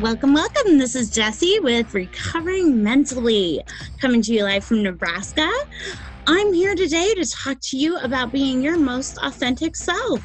Welcome, welcome. This is Jessie with Recovering Mentally, coming to you live from Nebraska. I'm here today to talk to you about being your most authentic self.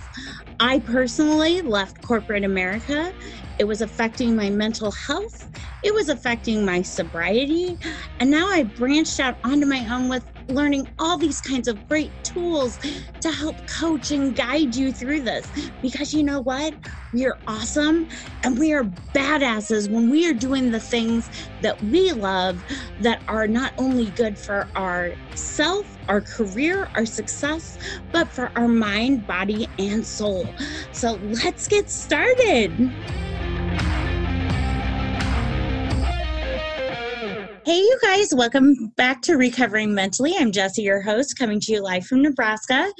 I personally left corporate America. It was affecting my mental health, it was affecting my sobriety, and now I branched out onto my own with learning all these kinds of great tools to help coach and guide you through this. Because you know what? We are awesome and we are badasses when we are doing the things that we love that are not only good for our self, our career, our success, but for our mind, body, and soul. So let's get started. Hey, you guys, welcome back to Recovering Mentally. I'm Jesse, your host, coming to you live from Nebraska.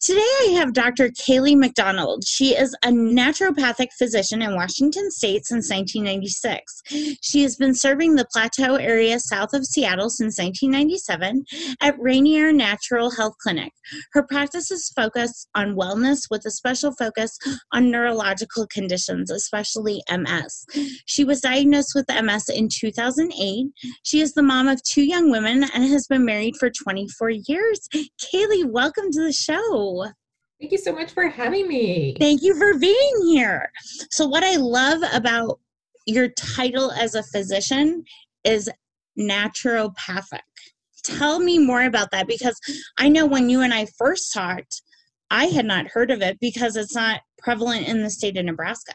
Today I have Dr. Kaylee McDonald. She is a naturopathic physician in Washington State since 1996. She has been serving the Plateau area south of Seattle since 1997 at Rainier Natural Health Clinic. Her practice is focused on wellness with a special focus on neurological conditions, especially MS. She was diagnosed with MS in 2008. She is the mom of two young women and has been married for 24 years. Kaylee, welcome to the show. Thank you so much for having me. Thank you for being here. So, what I love about your title as a physician is naturopathic. Tell me more about that because I know when you and I first talked, I had not heard of it because it's not prevalent in the state of Nebraska.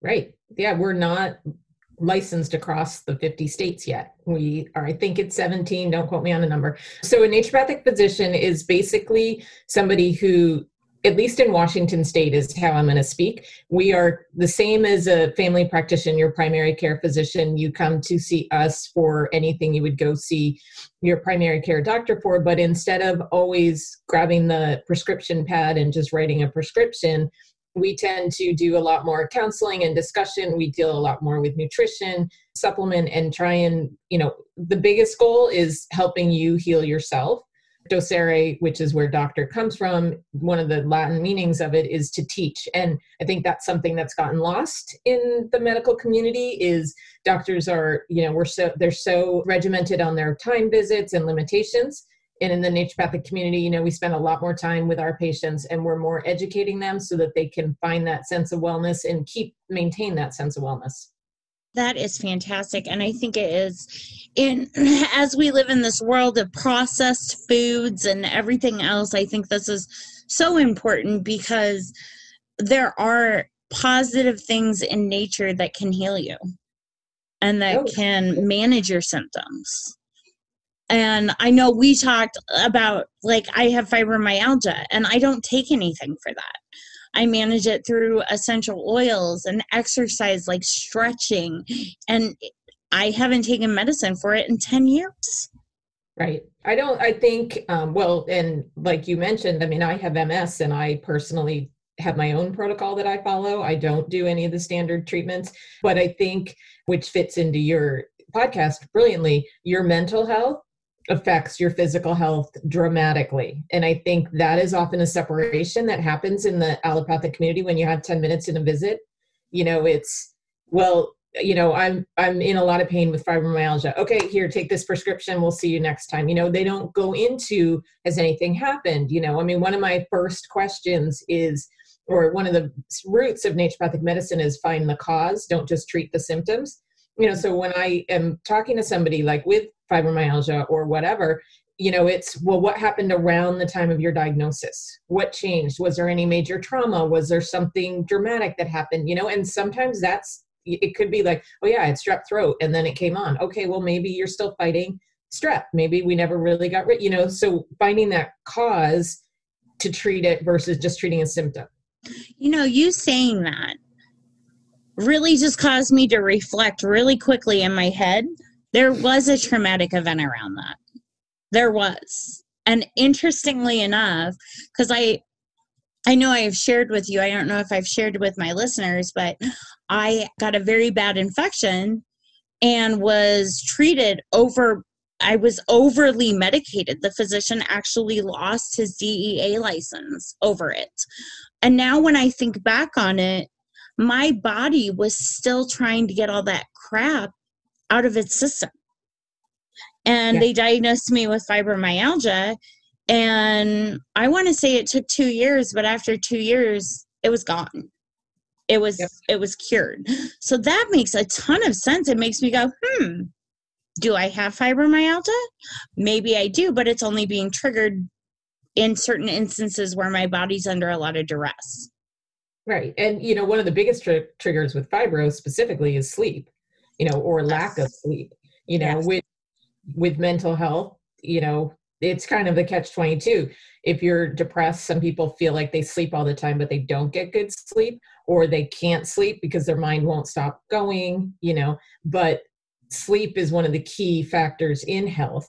Right. Yeah, we're not licensed across the 50 states yet. We are, I think it's 17, don't quote me on a number. So a naturopathic physician is basically somebody who at least in Washington state is how I'm going to speak. We are the same as a family practitioner, your primary care physician. You come to see us for anything you would go see your primary care doctor for, but instead of always grabbing the prescription pad and just writing a prescription, we tend to do a lot more counseling and discussion. We deal a lot more with nutrition supplement and try and you know the biggest goal is helping you heal yourself. Docere which is where doctor comes from one of the latin meanings of it is to teach. And i think that's something that's gotten lost in the medical community is doctors are you know we're so they're so regimented on their time visits and limitations and in the naturopathic community you know we spend a lot more time with our patients and we're more educating them so that they can find that sense of wellness and keep maintain that sense of wellness that is fantastic and i think it is in as we live in this world of processed foods and everything else i think this is so important because there are positive things in nature that can heal you and that oh. can manage your symptoms and I know we talked about like I have fibromyalgia and I don't take anything for that. I manage it through essential oils and exercise like stretching and I haven't taken medicine for it in 10 years. Right. I don't I think um well and like you mentioned I mean I have MS and I personally have my own protocol that I follow. I don't do any of the standard treatments, but I think which fits into your podcast brilliantly, your mental health affects your physical health dramatically. And I think that is often a separation that happens in the allopathic community when you have 10 minutes in a visit. You know, it's, well, you know, I'm I'm in a lot of pain with fibromyalgia. Okay, here, take this prescription. We'll see you next time. You know, they don't go into has anything happened? You know, I mean, one of my first questions is or one of the roots of naturopathic medicine is find the cause, don't just treat the symptoms. You know, so when I am talking to somebody like with fibromyalgia or whatever you know it's well what happened around the time of your diagnosis? What changed? Was there any major trauma? Was there something dramatic that happened? You know and sometimes that's it could be like oh yeah it's strep throat and then it came on. Okay well maybe you're still fighting strep. Maybe we never really got rid you know so finding that cause to treat it versus just treating a symptom. You know you saying that really just caused me to reflect really quickly in my head there was a traumatic event around that. There was. And interestingly enough, because I I know I have shared with you, I don't know if I've shared with my listeners, but I got a very bad infection and was treated over I was overly medicated. The physician actually lost his DEA license over it. And now when I think back on it, my body was still trying to get all that crap out of its system. And yeah. they diagnosed me with fibromyalgia. And I want to say it took two years, but after two years, it was gone. It was yep. it was cured. So that makes a ton of sense. It makes me go, hmm, do I have fibromyalgia? Maybe I do, but it's only being triggered in certain instances where my body's under a lot of duress. Right. And, you know, one of the biggest tr- triggers with fibro specifically is sleep, you know, or lack of sleep, you know, yes. with, with mental health, you know, it's kind of the catch 22. If you're depressed, some people feel like they sleep all the time, but they don't get good sleep, or they can't sleep because their mind won't stop going, you know, but sleep is one of the key factors in health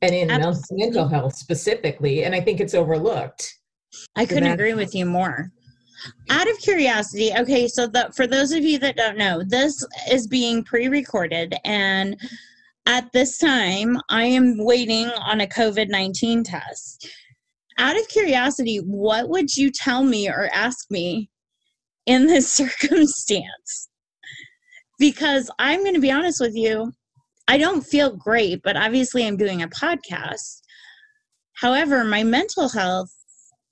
and in Absolutely. mental health specifically. And I think it's overlooked. I couldn't agree with you more. Out of curiosity, okay, so the, for those of you that don't know, this is being pre recorded. And at this time, I am waiting on a COVID 19 test. Out of curiosity, what would you tell me or ask me in this circumstance? Because I'm going to be honest with you, I don't feel great, but obviously I'm doing a podcast. However, my mental health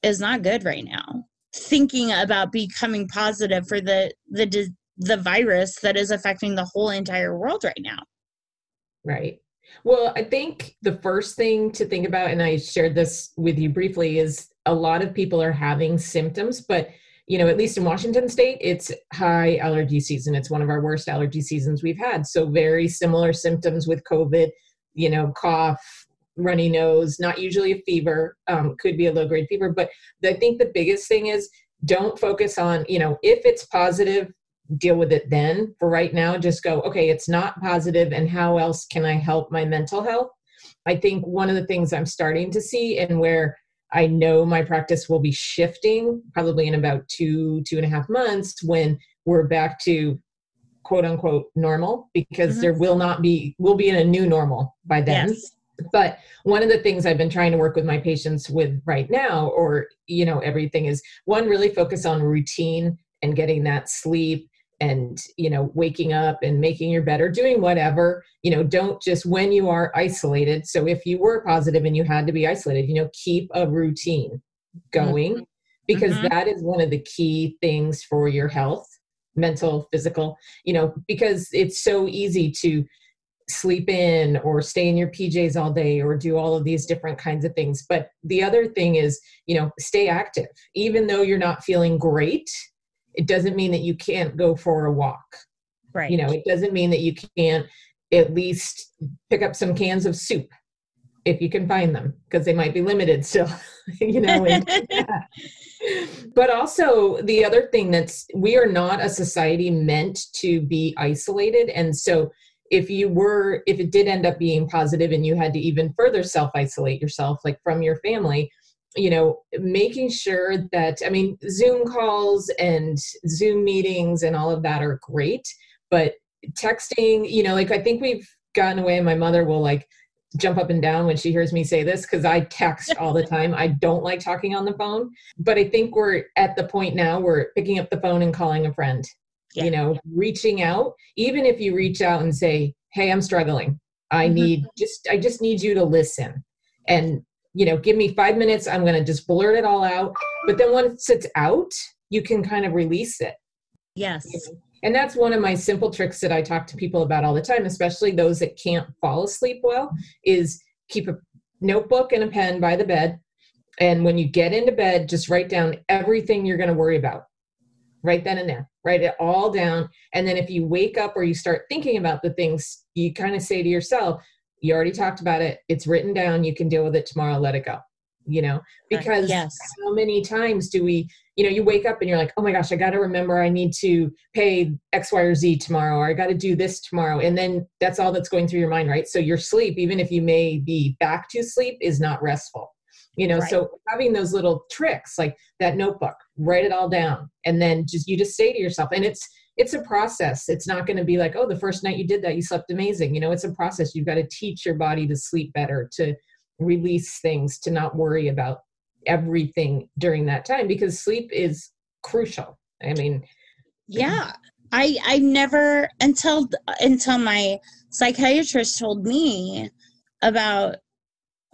is not good right now. Thinking about becoming positive for the the the virus that is affecting the whole entire world right now. Right. Well, I think the first thing to think about, and I shared this with you briefly, is a lot of people are having symptoms, but you know, at least in Washington state, it's high allergy season. It's one of our worst allergy seasons we've had. So, very similar symptoms with COVID, you know, cough, runny nose, not usually a fever, um, could be a low grade fever. But I think the biggest thing is don't focus on, you know, if it's positive, deal with it then. For right now, just go, okay, it's not positive, and how else can I help my mental health? I think one of the things I'm starting to see and where I know my practice will be shifting probably in about two, two and a half months when we're back to quote unquote normal because mm-hmm. there will not be, we'll be in a new normal by then. Yes. But one of the things I've been trying to work with my patients with right now, or, you know, everything is one, really focus on routine and getting that sleep and you know waking up and making your bed or doing whatever you know don't just when you are isolated so if you were positive and you had to be isolated you know keep a routine going mm-hmm. because mm-hmm. that is one of the key things for your health mental physical you know because it's so easy to sleep in or stay in your PJs all day or do all of these different kinds of things. But the other thing is you know stay active. Even though you're not feeling great it doesn't mean that you can't go for a walk. Right you know it doesn't mean that you can't at least pick up some cans of soup if you can find them because they might be limited still you know and, yeah. but also the other thing that's we are not a society meant to be isolated. And so if you were if it did end up being positive and you had to even further self isolate yourself like from your family you know making sure that i mean zoom calls and zoom meetings and all of that are great but texting you know like i think we've gotten away my mother will like jump up and down when she hears me say this because i text all the time. I don't like talking on the phone but i think we're at the point now where picking up the phone and calling a friend yeah. you know reaching out even if you reach out and say hey i'm struggling i mm-hmm. need just i just need you to listen and you know, give me five minutes, I'm going to just blurt it all out. But then once it's out, you can kind of release it. Yes. And that's one of my simple tricks that I talk to people about all the time, especially those that can't fall asleep well, is keep a notebook and a pen by the bed. And when you get into bed, just write down everything you're going to worry about right then and there. Write it all down. And then if you wake up or you start thinking about the things, you kind of say to yourself, you already talked about it it's written down you can deal with it tomorrow let it go you know uh, because yes. how many times do we you know you wake up and you're like oh my gosh i got to remember i need to pay x y or z tomorrow or i got to do this tomorrow and then that's all that's going through your mind right so your sleep even if you may be back to sleep is not restful you know right. so having those little tricks like that notebook write it all down and then just you just say to yourself and it's it's a process. It's not going to be like, oh, the first night you did that, you slept amazing. You know, it's a process. You've got to teach your body to sleep better, to release things, to not worry about everything during that time because sleep is crucial. I mean, Yeah. I I never until until my psychiatrist told me about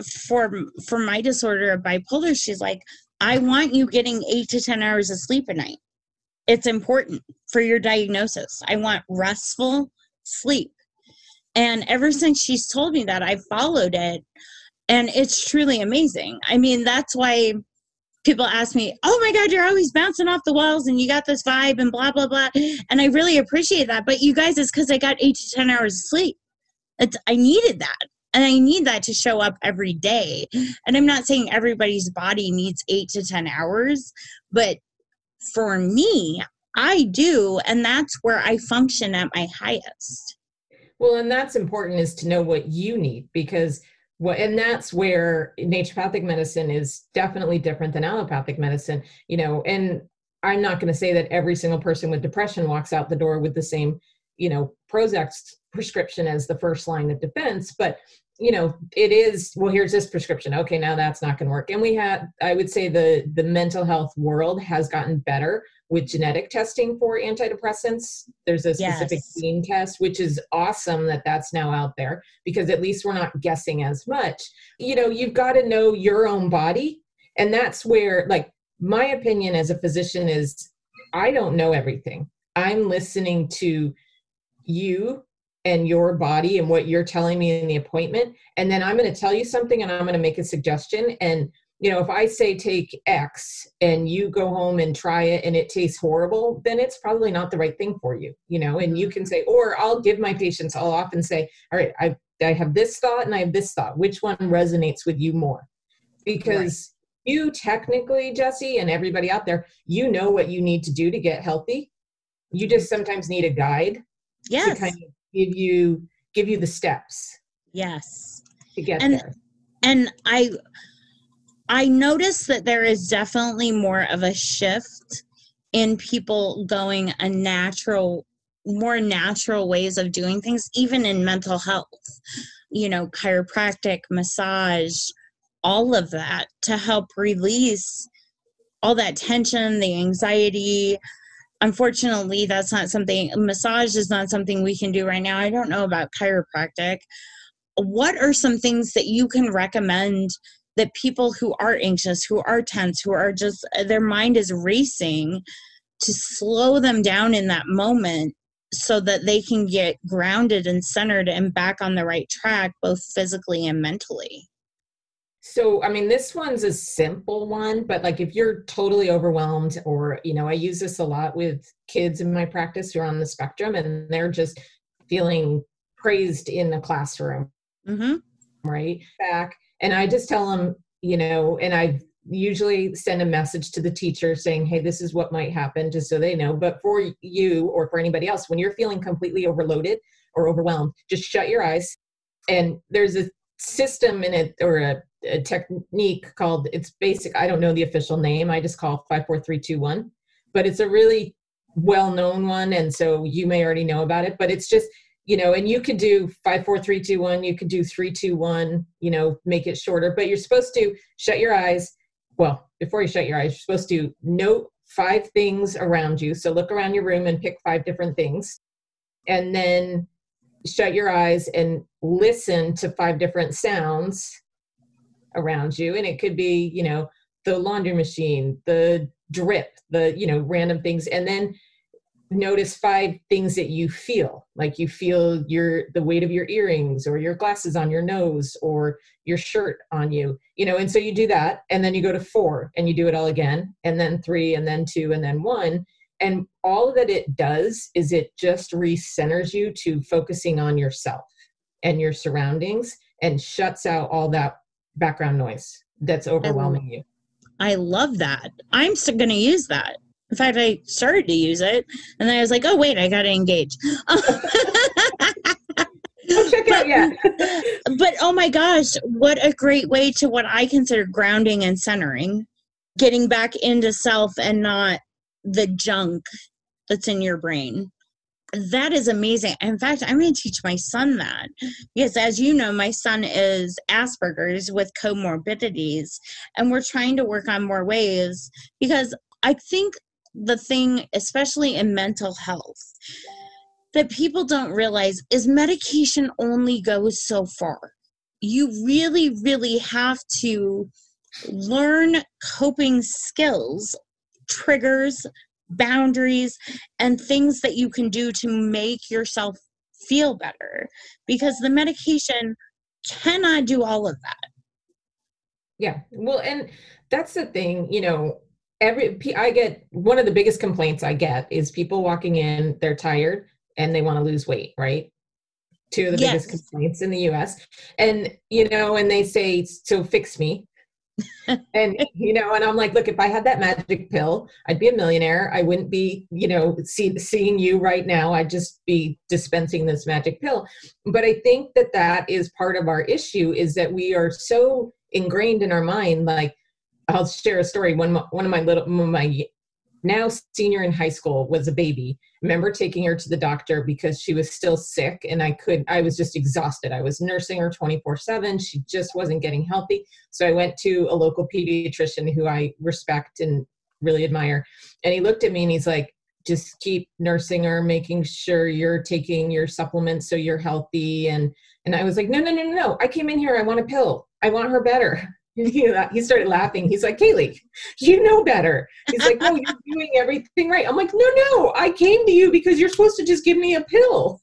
for for my disorder of bipolar she's like I want you getting 8 to 10 hours of sleep a night. It's important for your diagnosis. I want restful sleep. And ever since she's told me that, I've followed it. And it's truly amazing. I mean, that's why people ask me, "Oh my God, you're always bouncing off the walls, and you got this vibe, and blah blah blah." And I really appreciate that. But you guys, it's because I got eight to ten hours of sleep. It's, I needed that, and I need that to show up every day. And I'm not saying everybody's body needs eight to ten hours, but for me, I do, and that's where I function at my highest. Well, and that's important is to know what you need because what and that's where naturopathic medicine is definitely different than allopathic medicine you know and i'm not going to say that every single person with depression walks out the door with the same you know prozac prescription as the first line of defense but you know it is well here's this prescription. Okay now that's not going to work. And we had i would say the the mental health world has gotten better with genetic testing for antidepressants. There's a specific yes. gene test which is awesome that that's now out there because at least we're not guessing as much. You know you've got to know your own body. And that's where like my opinion as a physician is i don't know everything. I'm listening to you and your body and what you're telling me in the appointment. And then i'm going to tell you something and i'm going to make a suggestion. And you know if i say take x and you go home and try it and it tastes horrible then it's probably not the right thing for you you know? And you can say or i'll give my patients i'll often say all right i i have this thought and i have this thought. Which one resonates with you more? Because right. you technically jesse and everybody out there you know what you need to do to get healthy. You just sometimes need a guide yes. to kind of give you give you the steps yes. to get and, there. and i i notice that there is definitely more of a shift in people going a natural more natural ways of doing things even in mental health you know chiropractic massage all of that to help release all that tension the anxiety unfortunately that's not something massage is not something we can do right now. I don't know about chiropractic. What are some things that you can recommend that people who are anxious who are tense who are just their mind is racing to slow them down in that moment so that they can get grounded and centered and back on the right track both physically and mentally so, I mean, this one's a simple one, but like if you're totally overwhelmed, or, you know, I use this a lot with kids in my practice who are on the spectrum and they're just feeling praised in the classroom, mm-hmm. right? Back. And I just tell them, you know, and I usually send a message to the teacher saying, hey, this is what might happen, just so they know. But for you or for anybody else, when you're feeling completely overloaded or overwhelmed, just shut your eyes. And there's a system in it or a a technique called it's basic i don't know the official name i just call 54321 but it's a really well known one and so you may already know about it but it's just you know and you could do 54321 you could do 321 you know make it shorter but you're supposed to shut your eyes well before you shut your eyes you're supposed to note five things around you so look around your room and pick five different things and then shut your eyes and listen to five different sounds around you. And it could be you know the laundry machine the drip the you know random things. And then notice five things that you feel like you feel your the weight of your earrings or your glasses on your nose or your shirt on you you know and so you do that. And then you go to four and you do it all again and then three and then two and then one. And all that it does is it just recenters you to focusing on yourself and your surroundings and shuts out all that background noise that's overwhelming you. I love that. I'm still going to use that. In fact, I started to use it, and then I was like, "Oh wait, I got to engage." check but, out, yeah. but oh my gosh, what a great way to what I consider grounding and centering, getting back into self and not the junk that's in your brain that is amazing. In fact, I'm going to teach my son that because, as you know, my son is Asperger's with comorbidities, and we're trying to work on more ways because I think the thing, especially in mental health, that people don't realize is medication only goes so far. You really, really have to learn coping skills, triggers, boundaries, and things that you can do to make yourself feel better because the medication cannot do all of that. Yeah. Well, and that's the thing, you know, every I get one of the biggest complaints I get is people walking in, they're tired and they want to lose weight, right? Two of the yes. biggest complaints in the US. And, you know, and they say, so fix me. And you know and i'm like look if i had that magic pill i'd be a millionaire. I wouldn't be you know see, seeing you right now. I'd just be dispensing this magic pill. But i think that that is part of our issue is that we are so ingrained in our mind like i'll share a story. One one of my little my now senior in high school was a baby. Remember taking her to the doctor because she was still sick and i could i was just exhausted. I was nursing her 24 7 she just wasn't getting healthy. So i went to a local pediatrician who i respect and really admire. And he looked at me and he's like just keep nursing her making sure you're taking your supplements so you're healthy. And and i was like no no no no no. I came in here. I want a pill. I want her better he, he started laughing. He's like, Kaylee, you know better. He's like, no, you're doing everything right. I'm like, no, no, I came to you because you're supposed to just give me a pill,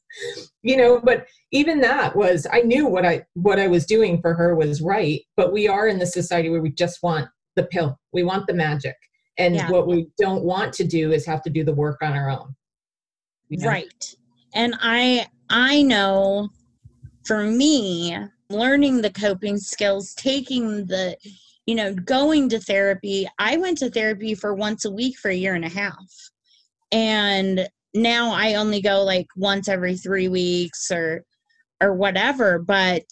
you know. But even that was, I knew what I what I was doing for her was right. But we are in the society where we just want the pill. We want the magic, and yeah. what we don't want to do is have to do the work on our own. Right. And I I know for me learning the coping skills, taking the, you know, going to therapy. I went to therapy for once a week for a year and a half. And now I only go like once every 3 weeks or or whatever, but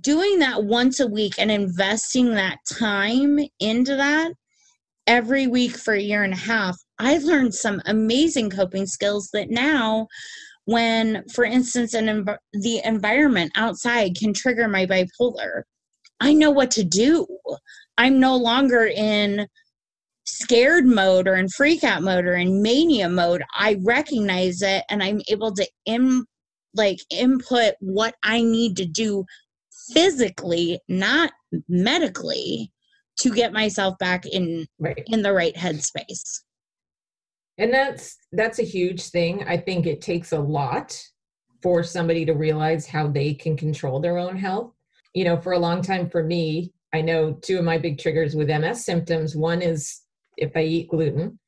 doing that once a week and investing that time into that every week for a year and a half, I've learned some amazing coping skills that now when for instance an env- the environment outside can trigger my bipolar. I know what to do. I'm no longer in scared mode or in freak out mode or in mania mode. I recognize it and i'm able to Im- like input what i need to do physically not medically to get myself back in right. in the right headspace and that's that's a huge thing. I think it takes a lot for somebody to realize how they can control their own health. You know for a long time for me i know two of my big triggers with ms symptoms. One is if i eat gluten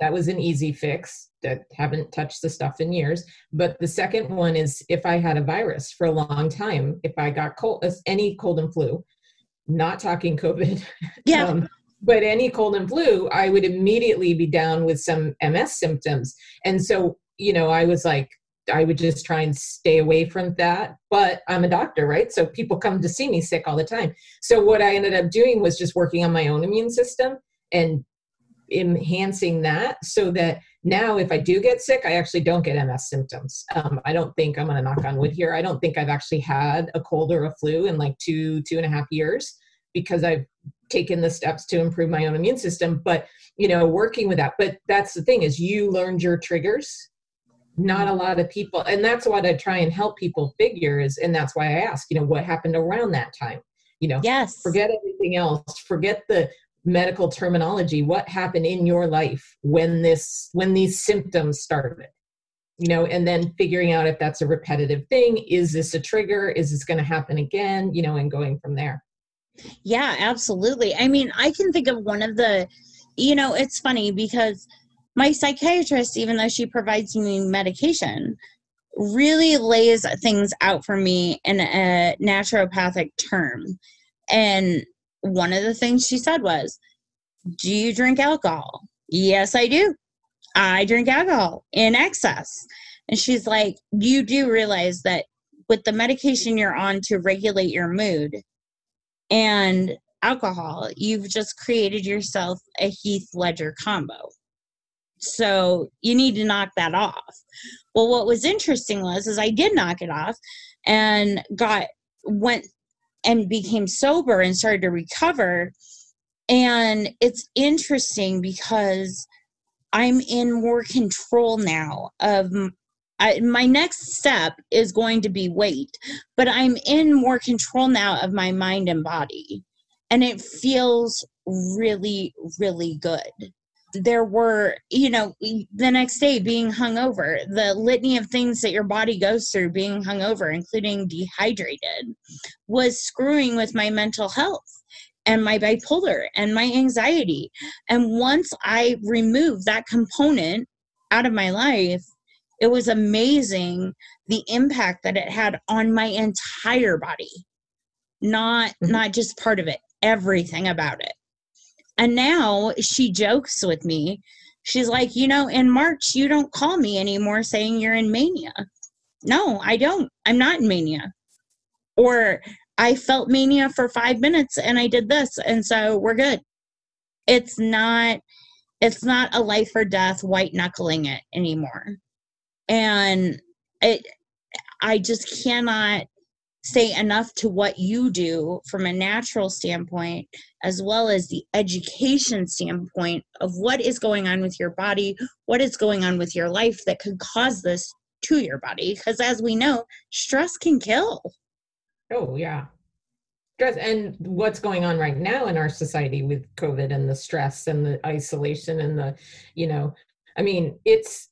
that was an easy fix that haven't touched the stuff in years. But the second one is if i had a virus for a long time if i got cold any cold and flu not talking covid. Yeah. Um, but any cold and flu, I would immediately be down with some MS symptoms. And so, you know, I was like, I would just try and stay away from that. But I'm a doctor, right? So people come to see me sick all the time. So what I ended up doing was just working on my own immune system and enhancing that so that now if I do get sick, I actually don't get MS symptoms. Um, I don't think I'm going to knock on wood here. I don't think I've actually had a cold or a flu in like two, two and a half years because I've taken the steps to improve my own immune system but you know working with that. But that's the thing is you learned your triggers. Not a lot of people and that's what i try and help people figure is and that's why i ask you know what happened around that time? You know yes. forget everything else. Forget the medical terminology. What happened in your life when this when these symptoms started? You know and then figuring out if that's a repetitive thing. Is this a trigger? Is this going to happen again? You know and going from there yeah, absolutely. I mean, I can think of one of the, you know, it's funny because my psychiatrist, even though she provides me medication, really lays things out for me in a naturopathic term. And one of the things she said was, Do you drink alcohol? Yes, I do. I drink alcohol in excess. And she's like, You do realize that with the medication you're on to regulate your mood, and alcohol, you've just created yourself a Heath Ledger combo. So you need to knock that off. Well, what was interesting was is I did knock it off and got went and became sober and started to recover. And it's interesting because I'm in more control now of I, my next step is going to be weight, but I'm in more control now of my mind and body. And it feels really, really good. There were, you know, the next day being hungover, the litany of things that your body goes through being hungover, including dehydrated, was screwing with my mental health and my bipolar and my anxiety. And once I removed that component out of my life, it was amazing the impact that it had on my entire body. Not mm-hmm. not just part of it everything about it. And now she jokes with me. She's like you know in march you don't call me anymore saying you're in mania. No i don't. I'm not in mania. Or i felt mania for five minutes and i did this and so we're good. It's not it's not a life or death white knuckling it anymore and it i just cannot say enough to what you do from a natural standpoint as well as the education standpoint of what is going on with your body what is going on with your life that could cause this to your body. Because as we know stress can kill. Oh yeah. Stress and what's going on right now in our society with covid and the stress and the isolation and the you know i mean it's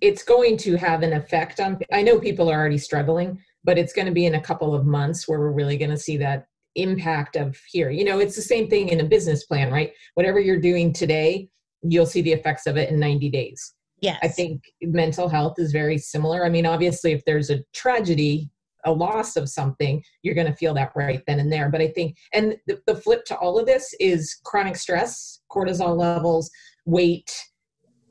it's going to have an effect on i know people are already struggling but it's going to be in a couple of months where we're really going to see that impact of here. You know it's the same thing in a business plan right? Whatever you're doing today you'll see the effects of it in 90 days. Yes. i think mental health is very similar. I mean obviously if there's a tragedy a loss of something you're going to feel that right then and there. But i think and the, the flip to all of this is chronic stress cortisol levels weight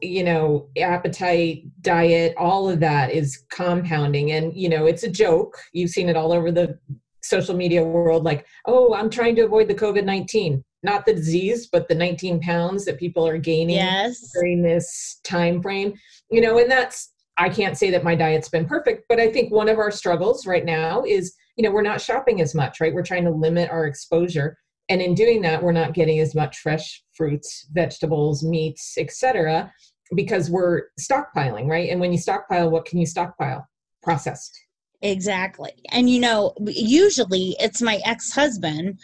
you know appetite diet all of that is compounding. And you know it's a joke. You've seen it all over the social media world like oh i'm trying to avoid the covid-19 not the disease but the 19 pounds that people are gaining yes. during this time frame you know and that's i can't say that my diet's been perfect but i think one of our struggles right now is you know we're not shopping as much right? We're trying to limit our exposure and in doing that we're not getting as much fresh fruits vegetables meats etc because we're stockpiling, right? And when you stockpile, what can you stockpile? Processed. Exactly. And you know, usually it's my ex husband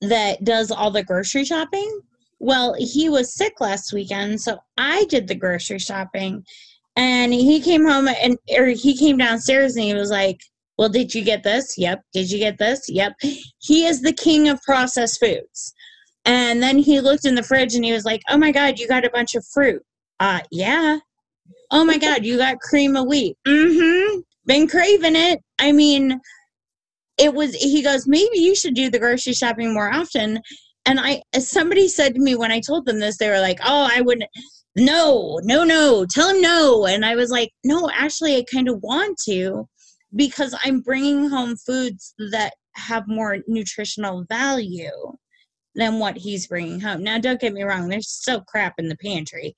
that does all the grocery shopping. Well, he was sick last weekend, so I did the grocery shopping. And he came home and or he came downstairs and he was like, Well, did you get this? Yep. Did you get this? Yep. He is the king of processed foods. And then he looked in the fridge and he was like, Oh my God, you got a bunch of fruit. Uh, yeah. Oh my God, you got cream of wheat. Mm-hmm. Been craving it. I mean, it was, he goes, maybe you should do the grocery shopping more often. And I, somebody said to me when I told them this, they were like, oh, I wouldn't, no, no, no, tell him no. And I was like, no, actually, I kind of want to because I'm bringing home foods that have more nutritional value than what he's bringing home. Now, don't get me wrong, there's still crap in the pantry,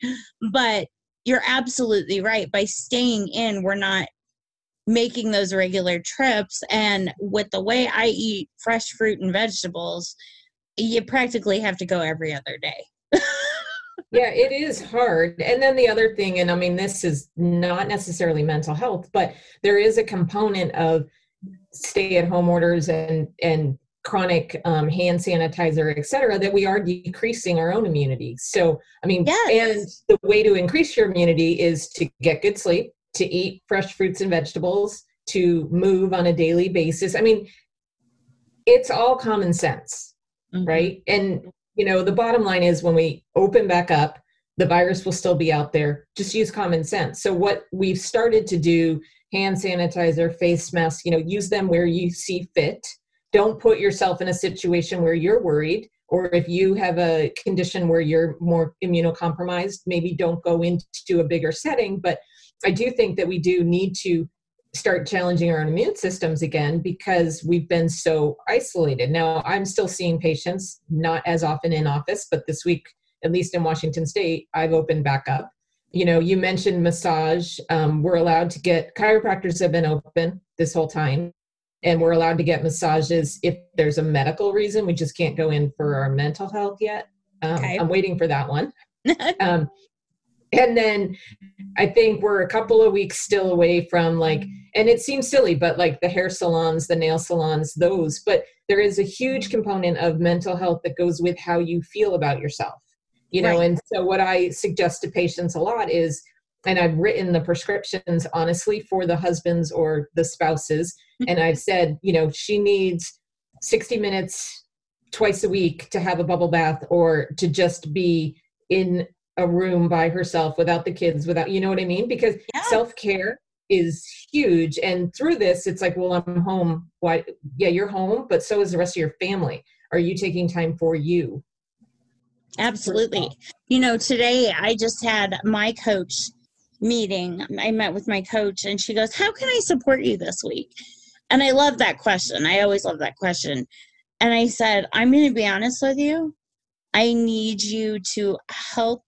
but you're absolutely right. By staying in, we're not making those regular trips. And with the way I eat fresh fruit and vegetables, you practically have to go every other day. yeah, it is hard. And then the other thing, and I mean, this is not necessarily mental health, but there is a component of stay at home orders and and chronic um, hand sanitizer, et cetera, that we are decreasing our own immunity. So, I mean, yes. and the way to increase your immunity is to get good sleep, to eat fresh fruits and vegetables, to move on a daily basis. I mean, it's all common sense, mm-hmm. right? And, you know, the bottom line is when we open back up, the virus will still be out there. Just use common sense. So, what we've started to do hand sanitizer, face mask, you know, use them where you see fit don't put yourself in a situation where you're worried or if you have a condition where you're more immunocompromised maybe don't go into a bigger setting but i do think that we do need to start challenging our immune systems again because we've been so isolated now i'm still seeing patients not as often in office but this week at least in washington state i've opened back up you know you mentioned massage um, we're allowed to get chiropractors have been open this whole time and we're allowed to get massages if there's a medical reason. We just can't go in for our mental health yet. Um, okay. I'm waiting for that one. um, and then I think we're a couple of weeks still away from like, and it seems silly, but like the hair salons, the nail salons, those, but there is a huge component of mental health that goes with how you feel about yourself, you know? Right. And so what I suggest to patients a lot is, and I've written the prescriptions honestly for the husbands or the spouses. Mm-hmm. And I've said, you know, she needs 60 minutes twice a week to have a bubble bath or to just be in a room by herself without the kids without you know what i mean because yeah. self-care is huge. And through this it's like well i'm home. Why yeah you're home but so is the rest of your family. Are you taking time for you? Absolutely. You know today i just had my coach meeting. I met with my coach and she goes how can i support you this week? And i love that question. I always love that question. And i said i'm going to be honest with you. I need you to help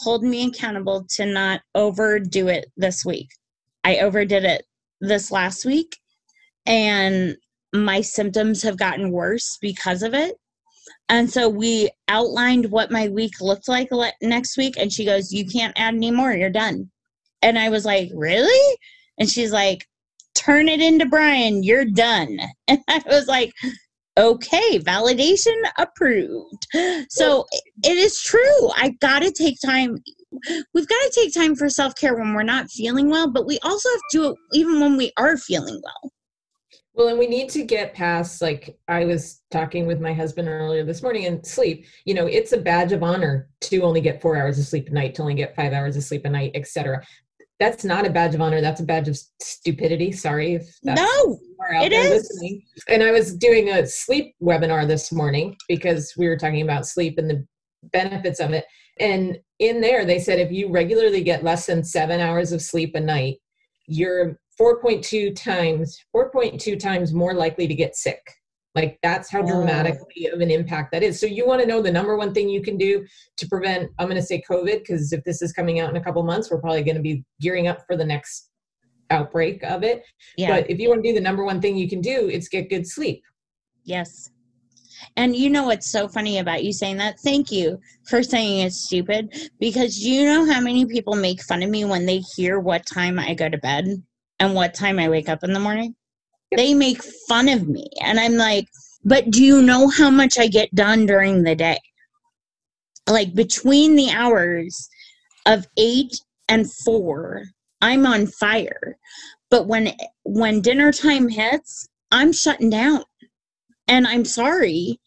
hold me accountable to not overdo it this week. I overdid it this last week and my symptoms have gotten worse because of it. And so we outlined what my week looked like next week. And she goes, You can't add any more. You're done. And I was like, Really? And she's like, Turn it into Brian. You're done. And I was like, okay, validation approved. So it is true. I got to take time. We've got to take time for self care when we're not feeling well, but we also have to do it even when we are feeling well. Well, and we need to get past, like, I was talking with my husband earlier this morning and sleep. You know, it's a badge of honor to only get four hours of sleep a night, to only get five hours of sleep a night, etc that's not a badge of honor. That's a badge of stupidity. Sorry if that's no, it is. Listening. And I was doing a sleep webinar this morning because we were talking about sleep and the benefits of it. And in there, they said if you regularly get less than seven hours of sleep a night, you're 4.2 times 4.2 times more likely to get sick like that's how dramatically of an impact that is. So you want to know the number one thing you can do to prevent, I'm going to say COVID, because if this is coming out in a couple months, we're probably going to be gearing up for the next outbreak of it. Yeah. But if you want to do the number one thing you can do, it's get good sleep. Yes. And you know what's so funny about you saying that? Thank you for saying it's stupid because you know how many people make fun of me when they hear what time I go to bed and what time I wake up in the morning? They make fun of me. And I'm like, but do you know how much I get done during the day? Like between the hours of eight and four, I'm on fire. But when when dinner time hits, I'm shutting down. And I'm sorry,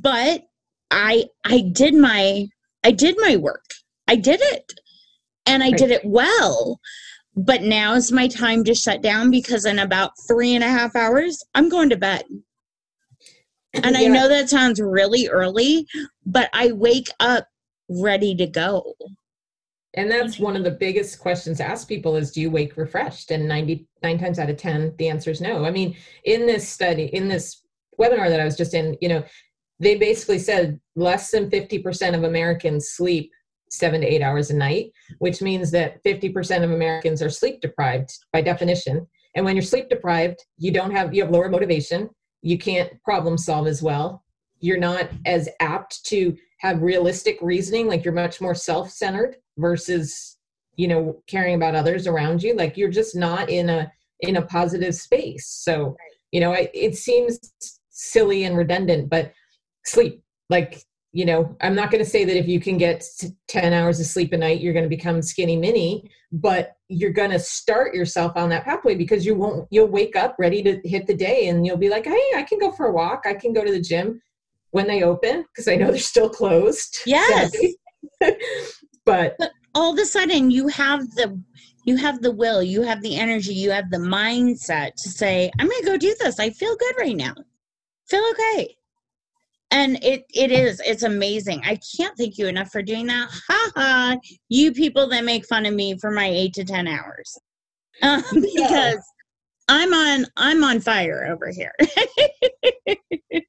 but I I did my I did my work. I did it. And I did it well but now is my time to shut down because in about three and a half hours i'm going to bed and yeah. i know that sounds really early but i wake up ready to go and that's one of the biggest questions asked people is do you wake refreshed and 99 times out of 10 the answer is no i mean in this study in this webinar that i was just in you know they basically said less than 50% of americans sleep seven to eight hours a night, which means that 50% of Americans are sleep deprived by definition. And when you're sleep deprived, you don't have, you have lower motivation. You can't problem solve as well. You're not as apt to have realistic reasoning. Like you're much more self centered versus, you know, caring about others around you. Like you're just not in a, in a positive space. So, you know, it, it seems silly and redundant, but sleep, like you know i'm not going to say that if you can get 10 hours of sleep a night you're going to become skinny mini but you're going to start yourself on that pathway because you won't you'll wake up ready to hit the day and you'll be like hey i can go for a walk. I can go to the gym when they open because i know they're still closed. Yes. But, but all of a sudden you have the you have the will you have the energy you have the mindset to say i'm going to go do this. I feel good right now feel okay. And it it is it's amazing. I can't thank you enough for doing that. Ha ha. You people that make fun of me for my eight to ten hours. Uh, because i'm on i'm on fire over here.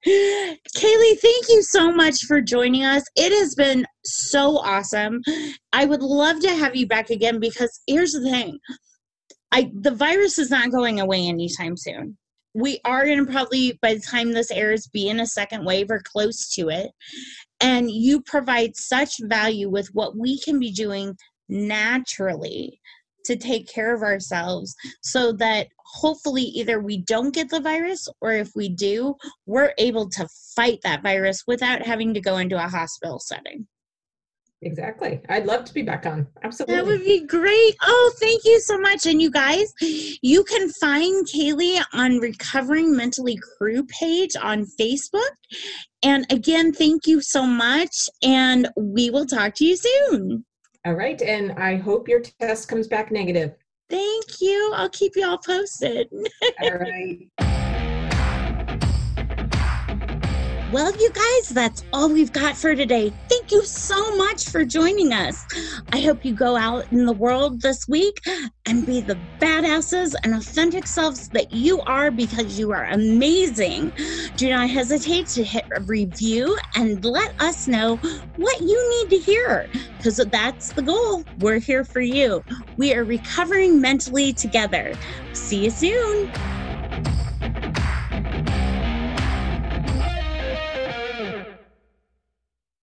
Kaylee thank you so much for joining us. It has been so awesome. I would love to have you back again because here's the thing. I the virus is not going away anytime soon we are going to probably, by the time this airs, be in a second wave or close to it. And you provide such value with what we can be doing naturally to take care of ourselves so that hopefully either we don't get the virus or if we do, we're able to fight that virus without having to go into a hospital setting. Exactly. I'd love to be back on. Absolutely. That would be great. Oh, thank you so much. And you guys, you can find Kaylee on Recovering Mentally Crew page on Facebook. And again, thank you so much. And we will talk to you soon. All right. And I hope your test comes back negative. Thank you. I'll keep you all posted. all right. Well, you guys, that's all we've got for today. Thank you so much for joining us. I hope you go out in the world this week and be the badasses and authentic selves that you are because you are amazing. Do not hesitate to hit a review and let us know what you need to hear because that's the goal. We're here for you. We are recovering mentally together. See you soon.